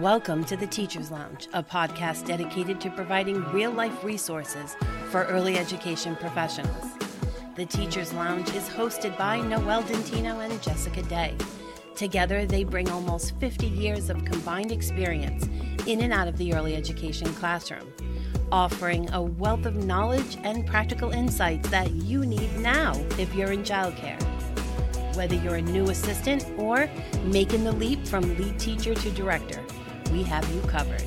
Welcome to the Teacher's Lounge, a podcast dedicated to providing real life resources for early education professionals. The Teacher's Lounge is hosted by Noelle Dentino and Jessica Day. Together, they bring almost 50 years of combined experience in and out of the early education classroom, offering a wealth of knowledge and practical insights that you need now if you're in childcare. Whether you're a new assistant or making the leap from lead teacher to director, we have you covered.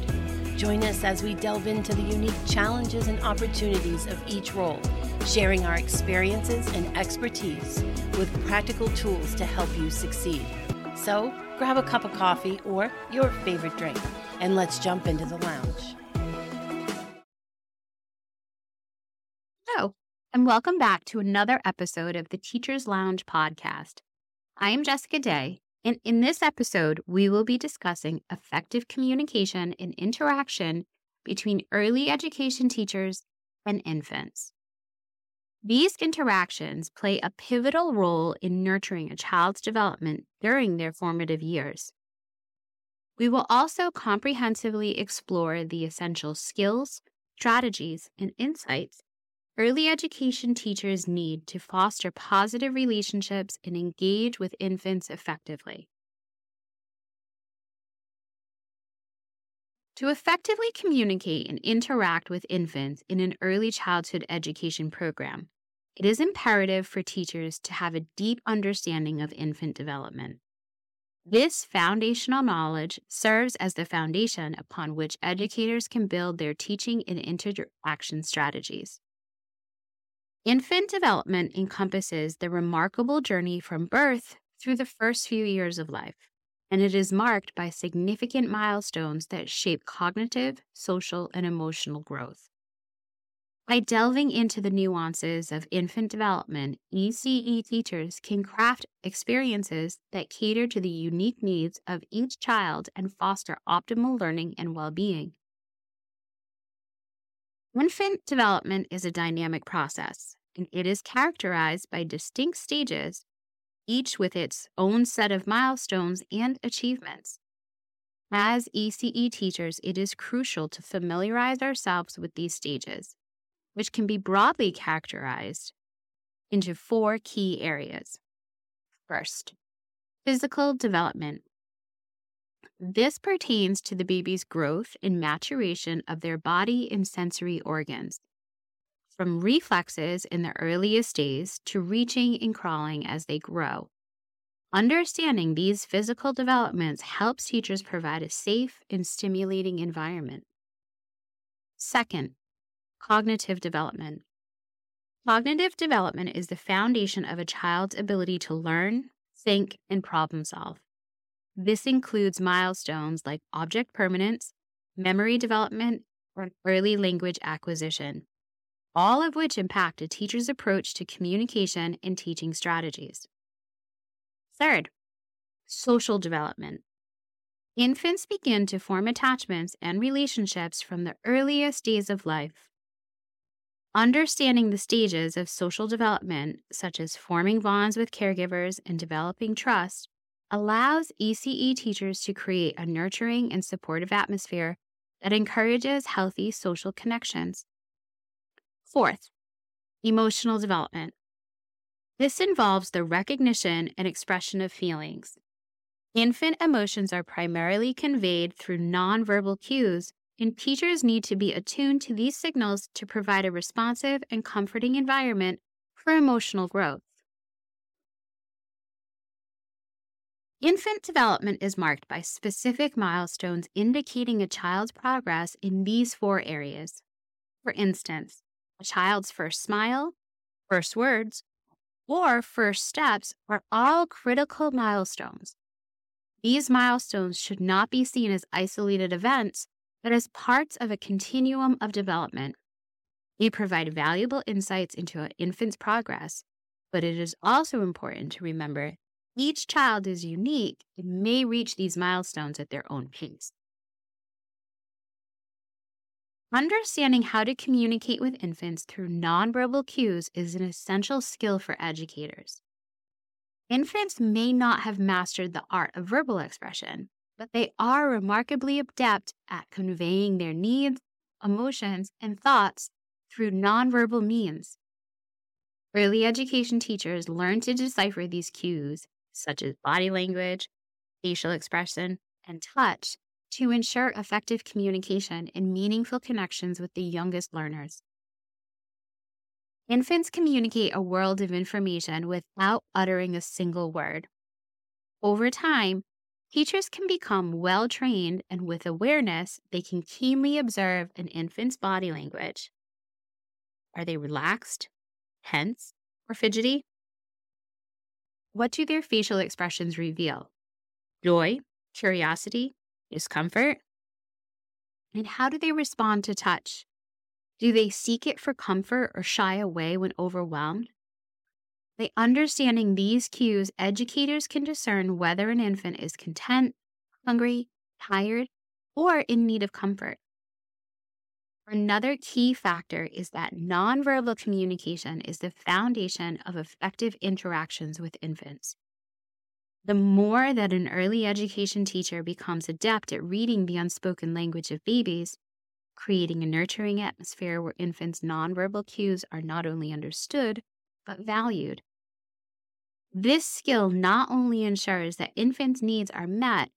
Join us as we delve into the unique challenges and opportunities of each role, sharing our experiences and expertise with practical tools to help you succeed. So, grab a cup of coffee or your favorite drink, and let's jump into the lounge. Hello, and welcome back to another episode of the Teacher's Lounge podcast. I am Jessica Day, and in this episode, we will be discussing effective communication and interaction between early education teachers and infants. These interactions play a pivotal role in nurturing a child's development during their formative years. We will also comprehensively explore the essential skills, strategies, and insights early education teachers need to foster positive relationships and engage with infants effectively. To effectively communicate and interact with infants in an early childhood education program, it is imperative for teachers to have a deep understanding of infant development. This foundational knowledge serves as the foundation upon which educators can build their teaching and interaction strategies. Infant development encompasses the remarkable journey from birth through the first few years of life, and it is marked by significant milestones that shape cognitive, social, and emotional growth. By delving into the nuances of infant development, ECE teachers can craft experiences that cater to the unique needs of each child and foster optimal learning and well being. Infant development is a dynamic process, and it is characterized by distinct stages, each with its own set of milestones and achievements. As ECE teachers, it is crucial to familiarize ourselves with these stages, which can be broadly characterized into four key areas. First, physical development. This pertains to the baby's growth and maturation of their body and sensory organs, from reflexes in the earliest days to reaching and crawling as they grow. Understanding these physical developments helps teachers provide a safe and stimulating environment. Second, cognitive development. Cognitive development is the foundation of a child's ability to learn, think, and problem solve. This includes milestones like object permanence, memory development, or early language acquisition, all of which impact a teacher's approach to communication and teaching strategies. Third, social development. Infants begin to form attachments and relationships from the earliest days of life. Understanding the stages of social development, such as forming bonds with caregivers and developing trust, allows ECE teachers to create a nurturing and supportive atmosphere that encourages healthy social connections. Fourth, emotional development. This involves the recognition and expression of feelings. Infant emotions are primarily conveyed through nonverbal cues, and teachers need to be attuned to these signals to provide a responsive and comforting environment for emotional growth. Infant development is marked by specific milestones indicating a child's progress in these four areas. For instance, a child's first smile, first words, or first steps are all critical milestones. These milestones should not be seen as isolated events, but as parts of a continuum of development. They provide valuable insights into an infant's progress, but it is also important to remember each child is unique and may reach these milestones at their own pace. Understanding how to communicate with infants through nonverbal cues is an essential skill for educators. Infants may not have mastered the art of verbal expression, but they are remarkably adept at conveying their needs, emotions, and thoughts through nonverbal means. Early education teachers learn to decipher these cues, such as body language, facial expression, and touch, to ensure effective communication and meaningful connections with the youngest learners. Infants communicate a world of information without uttering a single word. Over time, teachers can become well trained, and with awareness, they can keenly observe an infant's body language. Are they relaxed, tense, or fidgety? What do their facial expressions reveal? Joy, curiosity, discomfort? And how do they respond to touch? Do they seek it for comfort or shy away when overwhelmed? By understanding these cues, educators can discern whether an infant is content, hungry, tired, or in need of comfort. Another key factor is that nonverbal communication is the foundation of effective interactions with infants. The more that an early education teacher becomes adept at reading the unspoken language of babies, creating a nurturing atmosphere where infants' nonverbal cues are not only understood, but valued. This skill not only ensures that infants' needs are met,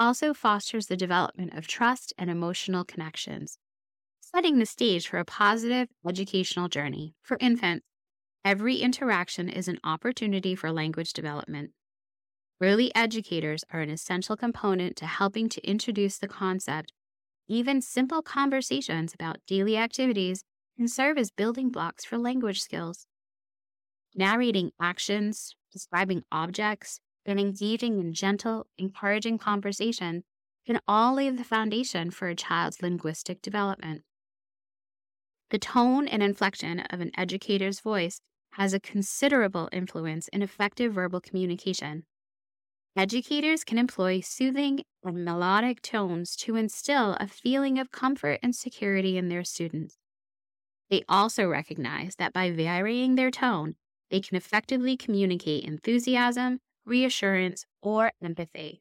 also fosters the development of trust and emotional connections, setting the stage for a positive educational journey. For infants, every interaction is an opportunity for language development. Early educators are an essential component to helping to introduce the concept even simple conversations about daily activities can serve as building blocks for language skills. Narrating actions, describing objects, and engaging in gentle, encouraging conversation can all lay the foundation for a child's linguistic development. The tone and inflection of an educator's voice has a considerable influence in effective verbal communication. Educators can employ soothing and melodic tones to instill a feeling of comfort and security in their students. They also recognize that by varying their tone, they can effectively communicate enthusiasm, reassurance, or empathy,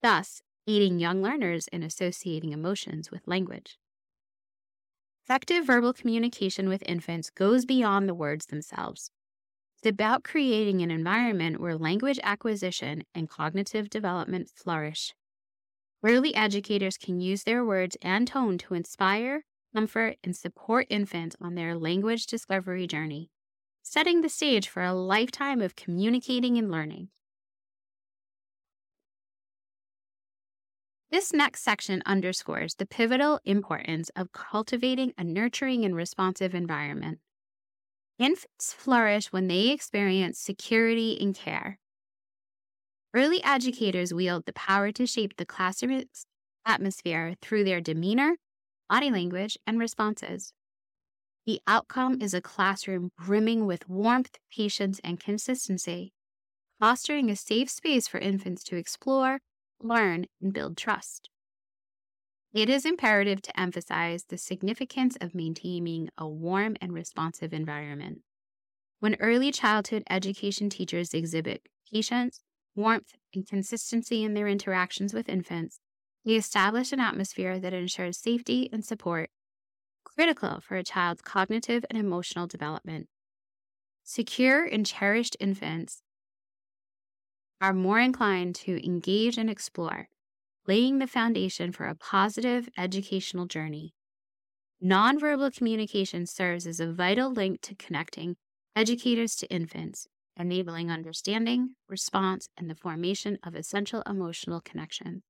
thus, aiding young learners in associating emotions with language. Effective verbal communication with infants goes beyond the words themselves. It's about creating an environment where language acquisition and cognitive development flourish. Early educators can use their words and tone to inspire, comfort, and support infants on their language discovery journey, setting the stage for a lifetime of communicating and learning. This next section underscores the pivotal importance of cultivating a nurturing and responsive environment. Infants flourish when they experience security and care. Early educators wield the power to shape the classroom atmosphere through their demeanor, body language, and responses. The outcome is a classroom brimming with warmth, patience, and consistency, fostering a safe space for infants to explore, learn, and build trust. It is imperative to emphasize the significance of maintaining a warm and responsive environment. When early childhood education teachers exhibit patience, warmth, and consistency in their interactions with infants, they establish an atmosphere that ensures safety and support, critical for a child's cognitive and emotional development. Secure and cherished infants are more inclined to engage and explore, laying the foundation for a positive educational journey. Nonverbal communication serves as a vital link to connecting educators to infants, enabling understanding, response, and the formation of essential emotional connection.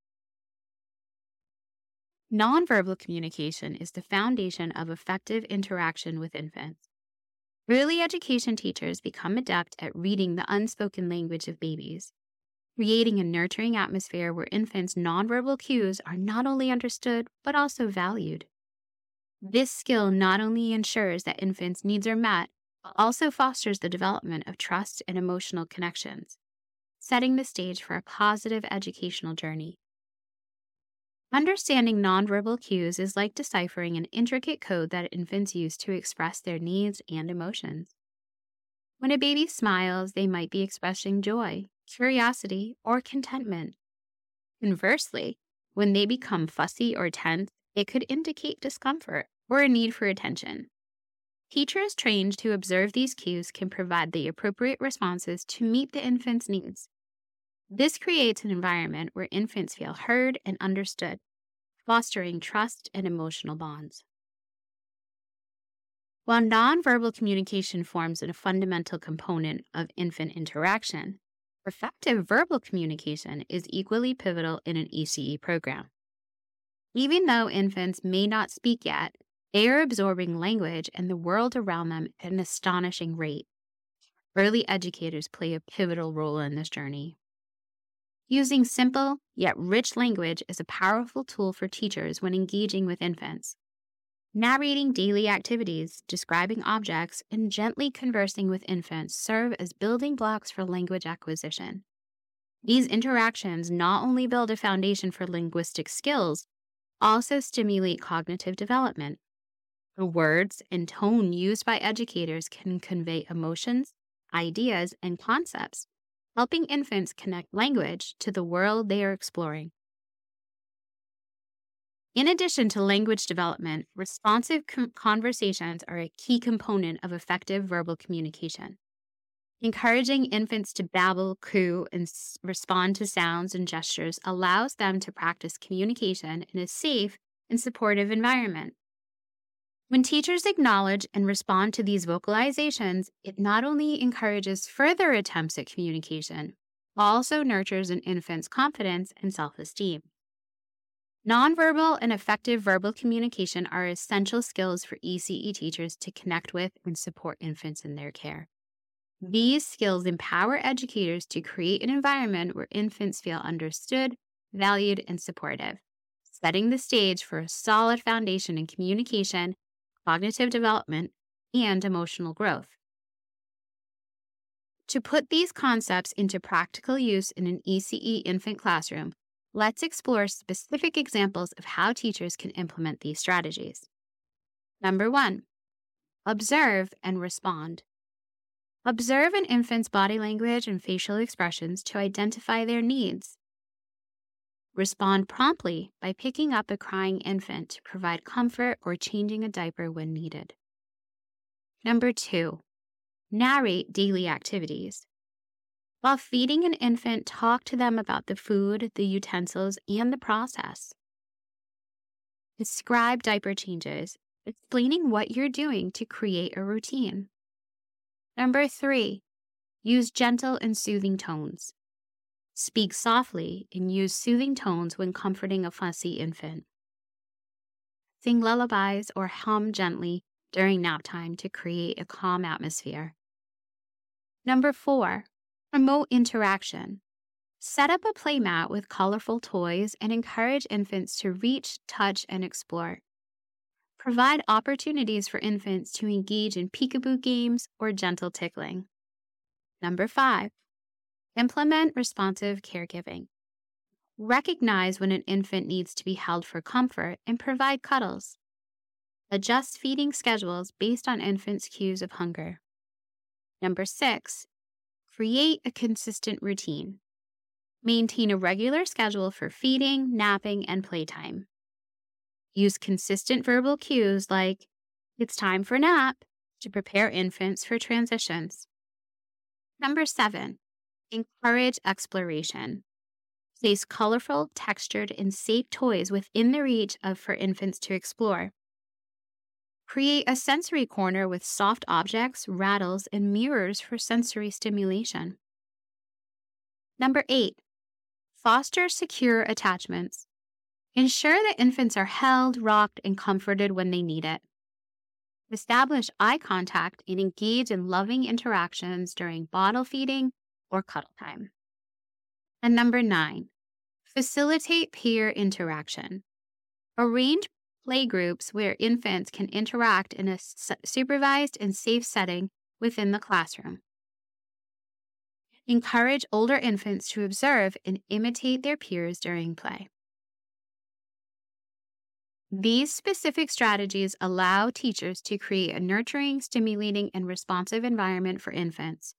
Nonverbal communication is the foundation of effective interaction with infants. Early education teachers become adept at reading the unspoken language of babies, creating a nurturing atmosphere where infants' nonverbal cues are not only understood, but also valued. This skill not only ensures that infants' needs are met, but also fosters the development of trust and emotional connections, setting the stage for a positive educational journey. Understanding nonverbal cues is like deciphering an intricate code that infants use to express their needs and emotions. When a baby smiles, they might be expressing joy, curiosity, or contentment. Conversely, when they become fussy or tense, it could indicate discomfort or a need for attention. Teachers trained to observe these cues can provide the appropriate responses to meet the infant's needs. This creates an environment where infants feel heard and understood, fostering trust and emotional bonds. While nonverbal communication forms a fundamental component of infant interaction, effective verbal communication is equally pivotal in an ECE program. Even though infants may not speak yet, they are absorbing language and the world around them at an astonishing rate. Early educators play a pivotal role in this journey. Using simple yet rich language is a powerful tool for teachers when engaging with infants. Narrating daily activities, describing objects, and gently conversing with infants serve as building blocks for language acquisition. These interactions not only build a foundation for linguistic skills, also stimulate cognitive development. The words and tone used by educators can convey emotions, ideas, and concepts, helping infants connect language to the world they are exploring. In addition to language development, responsive com- conversations are a key component of effective verbal communication. Encouraging infants to babble, coo, and s- respond to sounds and gestures allows them to practice communication in a safe and supportive environment. When teachers acknowledge and respond to these vocalizations, it not only encourages further attempts at communication, but also nurtures an infant's confidence and self esteem. Nonverbal and effective verbal communication are essential skills for ECE teachers to connect with and support infants in their care. These skills empower educators to create an environment where infants feel understood, valued, and supportive, setting the stage for a solid foundation in communication, cognitive development, and emotional growth. To put these concepts into practical use in an ECE infant classroom, let's explore specific examples of how teachers can implement these strategies. Number one, observe and respond. Observe an infant's body language and facial expressions to identify their needs. Respond promptly by picking up a crying infant to provide comfort or changing a diaper when needed. Number two, narrate daily activities. While feeding an infant, talk to them about the food, the utensils, and the process. Describe diaper changes, explaining what you're doing to create a routine. Number three, use gentle and soothing tones. Speak softly and use soothing tones when comforting a fussy infant. Sing lullabies or hum gently during nap time to create a calm atmosphere. Number four, Promote interaction. Set up a playmat with colorful toys and encourage infants to reach, touch, and explore. Provide opportunities for infants to engage in peekaboo games or gentle tickling. Number five, implement responsive caregiving. Recognize when an infant needs to be held for comfort and provide cuddles. Adjust feeding schedules based on infants' cues of hunger. Number six, Create a consistent routine. Maintain a regular schedule for feeding, napping, and playtime. Use consistent verbal cues like, it's time for nap, to prepare infants for transitions. Number seven, encourage exploration. Place colorful, textured, and safe toys within the reach of for infants to explore. Create a sensory corner with soft objects, rattles, and mirrors for sensory stimulation. Number eight, foster secure attachments. Ensure that infants are held, rocked, and comforted when they need it. Establish eye contact and engage in loving interactions during bottle feeding or cuddle time. And number nine, facilitate peer interaction. Arrange playgroups where infants can interact in a supervised and safe setting within the classroom. Encourage older infants to observe and imitate their peers during play. These specific strategies allow teachers to create a nurturing, stimulating, and responsive environment for infants,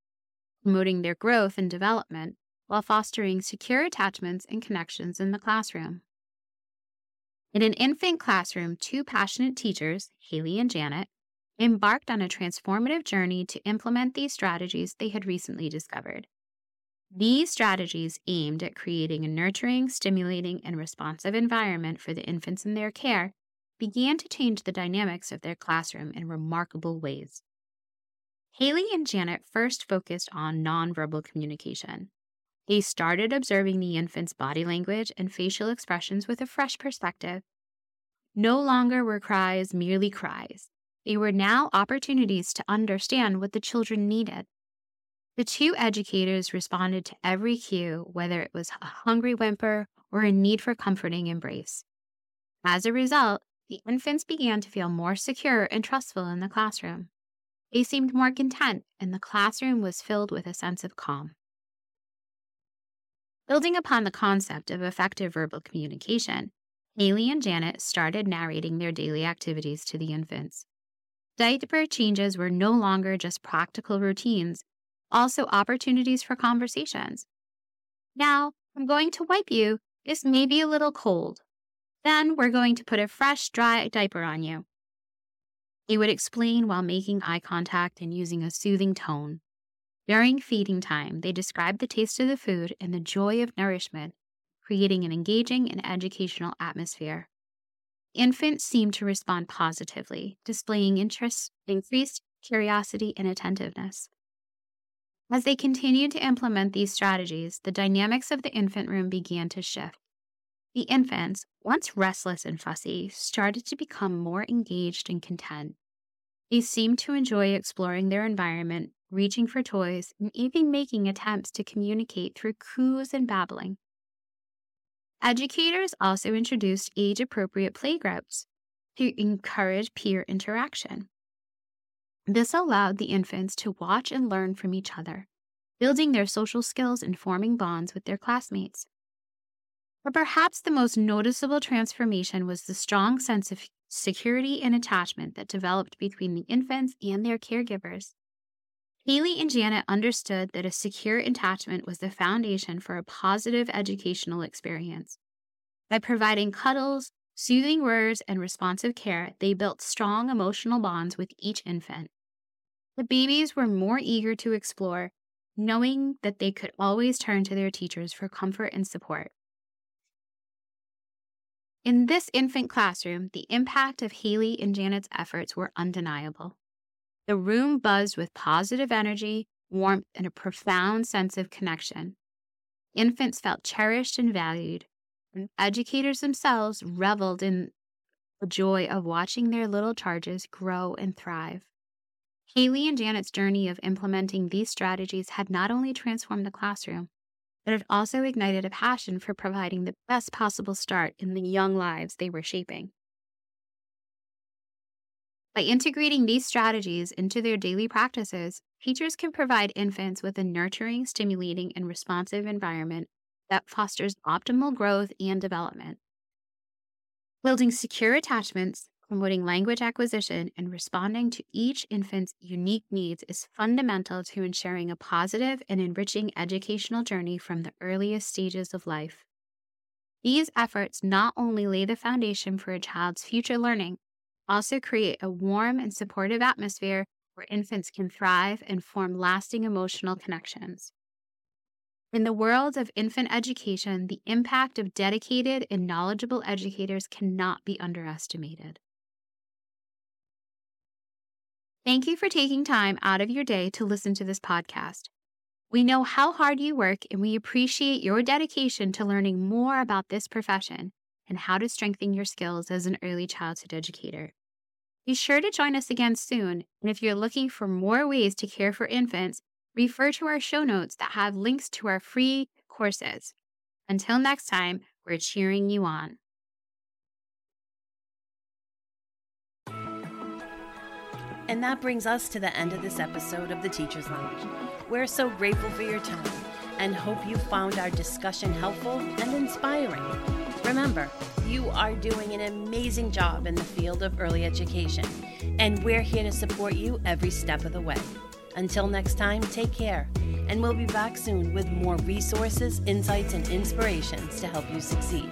promoting their growth and development while fostering secure attachments and connections in the classroom. In an infant classroom, two passionate teachers, Haley and Janet, embarked on a transformative journey to implement these strategies they had recently discovered. These strategies aimed at creating a nurturing, stimulating, and responsive environment for the infants in their care began to change the dynamics of their classroom in remarkable ways. Haley and Janet first focused on nonverbal communication. They started observing the infant's body language and facial expressions with a fresh perspective. No longer were cries merely cries. They were now opportunities to understand what the children needed the two educators responded to every cue, whether it was a hungry whimper or a need for comforting embrace. As a result, the infants began to feel more secure and trustful in the classroom. They seemed more content, and the classroom was filled with a sense of calm. Building upon the concept of effective verbal communication, Haley and Janet started narrating their daily activities to the infants. Diaper changes were no longer just practical routines, also opportunities for conversations. Now, I'm going to wipe you. This may be a little cold. Then we're going to put a fresh, dry diaper on you. He would explain while making eye contact and using a soothing tone. During feeding time, they described the taste of the food and the joy of nourishment, creating an engaging and educational atmosphere. Infants seemed to respond positively, displaying interest, increased curiosity, and attentiveness. As they continued to implement these strategies, the dynamics of the infant room began to shift. The infants, once restless and fussy, started to become more engaged and content. They seemed to enjoy exploring their environment, reaching for toys, and even making attempts to communicate through coos and babbling. Educators also introduced age appropriate playgroups to encourage peer interaction. This allowed the infants to watch and learn from each other, building their social skills and forming bonds with their classmates. But perhaps the most noticeable transformation was the strong sense of security and attachment that developed between the infants and their caregivers. Haley and Janet understood that a secure attachment was the foundation for a positive educational experience. By providing cuddles, soothing words, and responsive care, they built strong emotional bonds with each infant. The babies were more eager to explore, knowing that they could always turn to their teachers for comfort and support. In this infant classroom, the impact of Haley and Janet's efforts were undeniable. The room buzzed with positive energy, warmth, and a profound sense of connection. Infants felt cherished and valued, and educators themselves reveled in the joy of watching their little charges grow and thrive. Haley and Janet's journey of implementing these strategies had not only transformed the classroom, but it also ignited a passion for providing the best possible start in the young lives they were shaping. By integrating these strategies into their daily practices, teachers can provide infants with a nurturing, stimulating, and responsive environment that fosters optimal growth and development. Building secure attachments, promoting language acquisition, and responding to each infant's unique needs is fundamental to ensuring a positive and enriching educational journey from the earliest stages of life. These efforts not only lay the foundation for a child's future learning, also create a warm and supportive atmosphere where infants can thrive and form lasting emotional connections. In the world of infant education, the impact of dedicated and knowledgeable educators cannot be underestimated. Thank you for taking time out of your day to listen to this podcast. We know how hard you work and we appreciate your dedication to learning more about this profession and how to strengthen your skills as an early childhood educator. Be sure to join us again soon, and if you're looking for more ways to care for infants, refer to our show notes that have links to our free courses. Until next time, we're cheering you on. And that brings us to the end of this episode of the Teacher's Lounge. We're so grateful for your time and hope you found our discussion helpful and inspiring. Remember, you are doing an amazing job in the field of early education, and we're here to support you every step of the way. Until next time, take care and we'll be back soon with more resources, insights, and inspirations to help you succeed.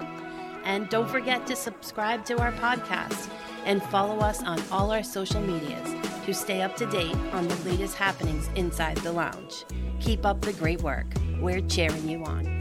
And don't forget to subscribe to our podcast and follow us on all our social medias to stay up to date on the latest happenings inside the lounge. Keep up the great work. We're cheering you on.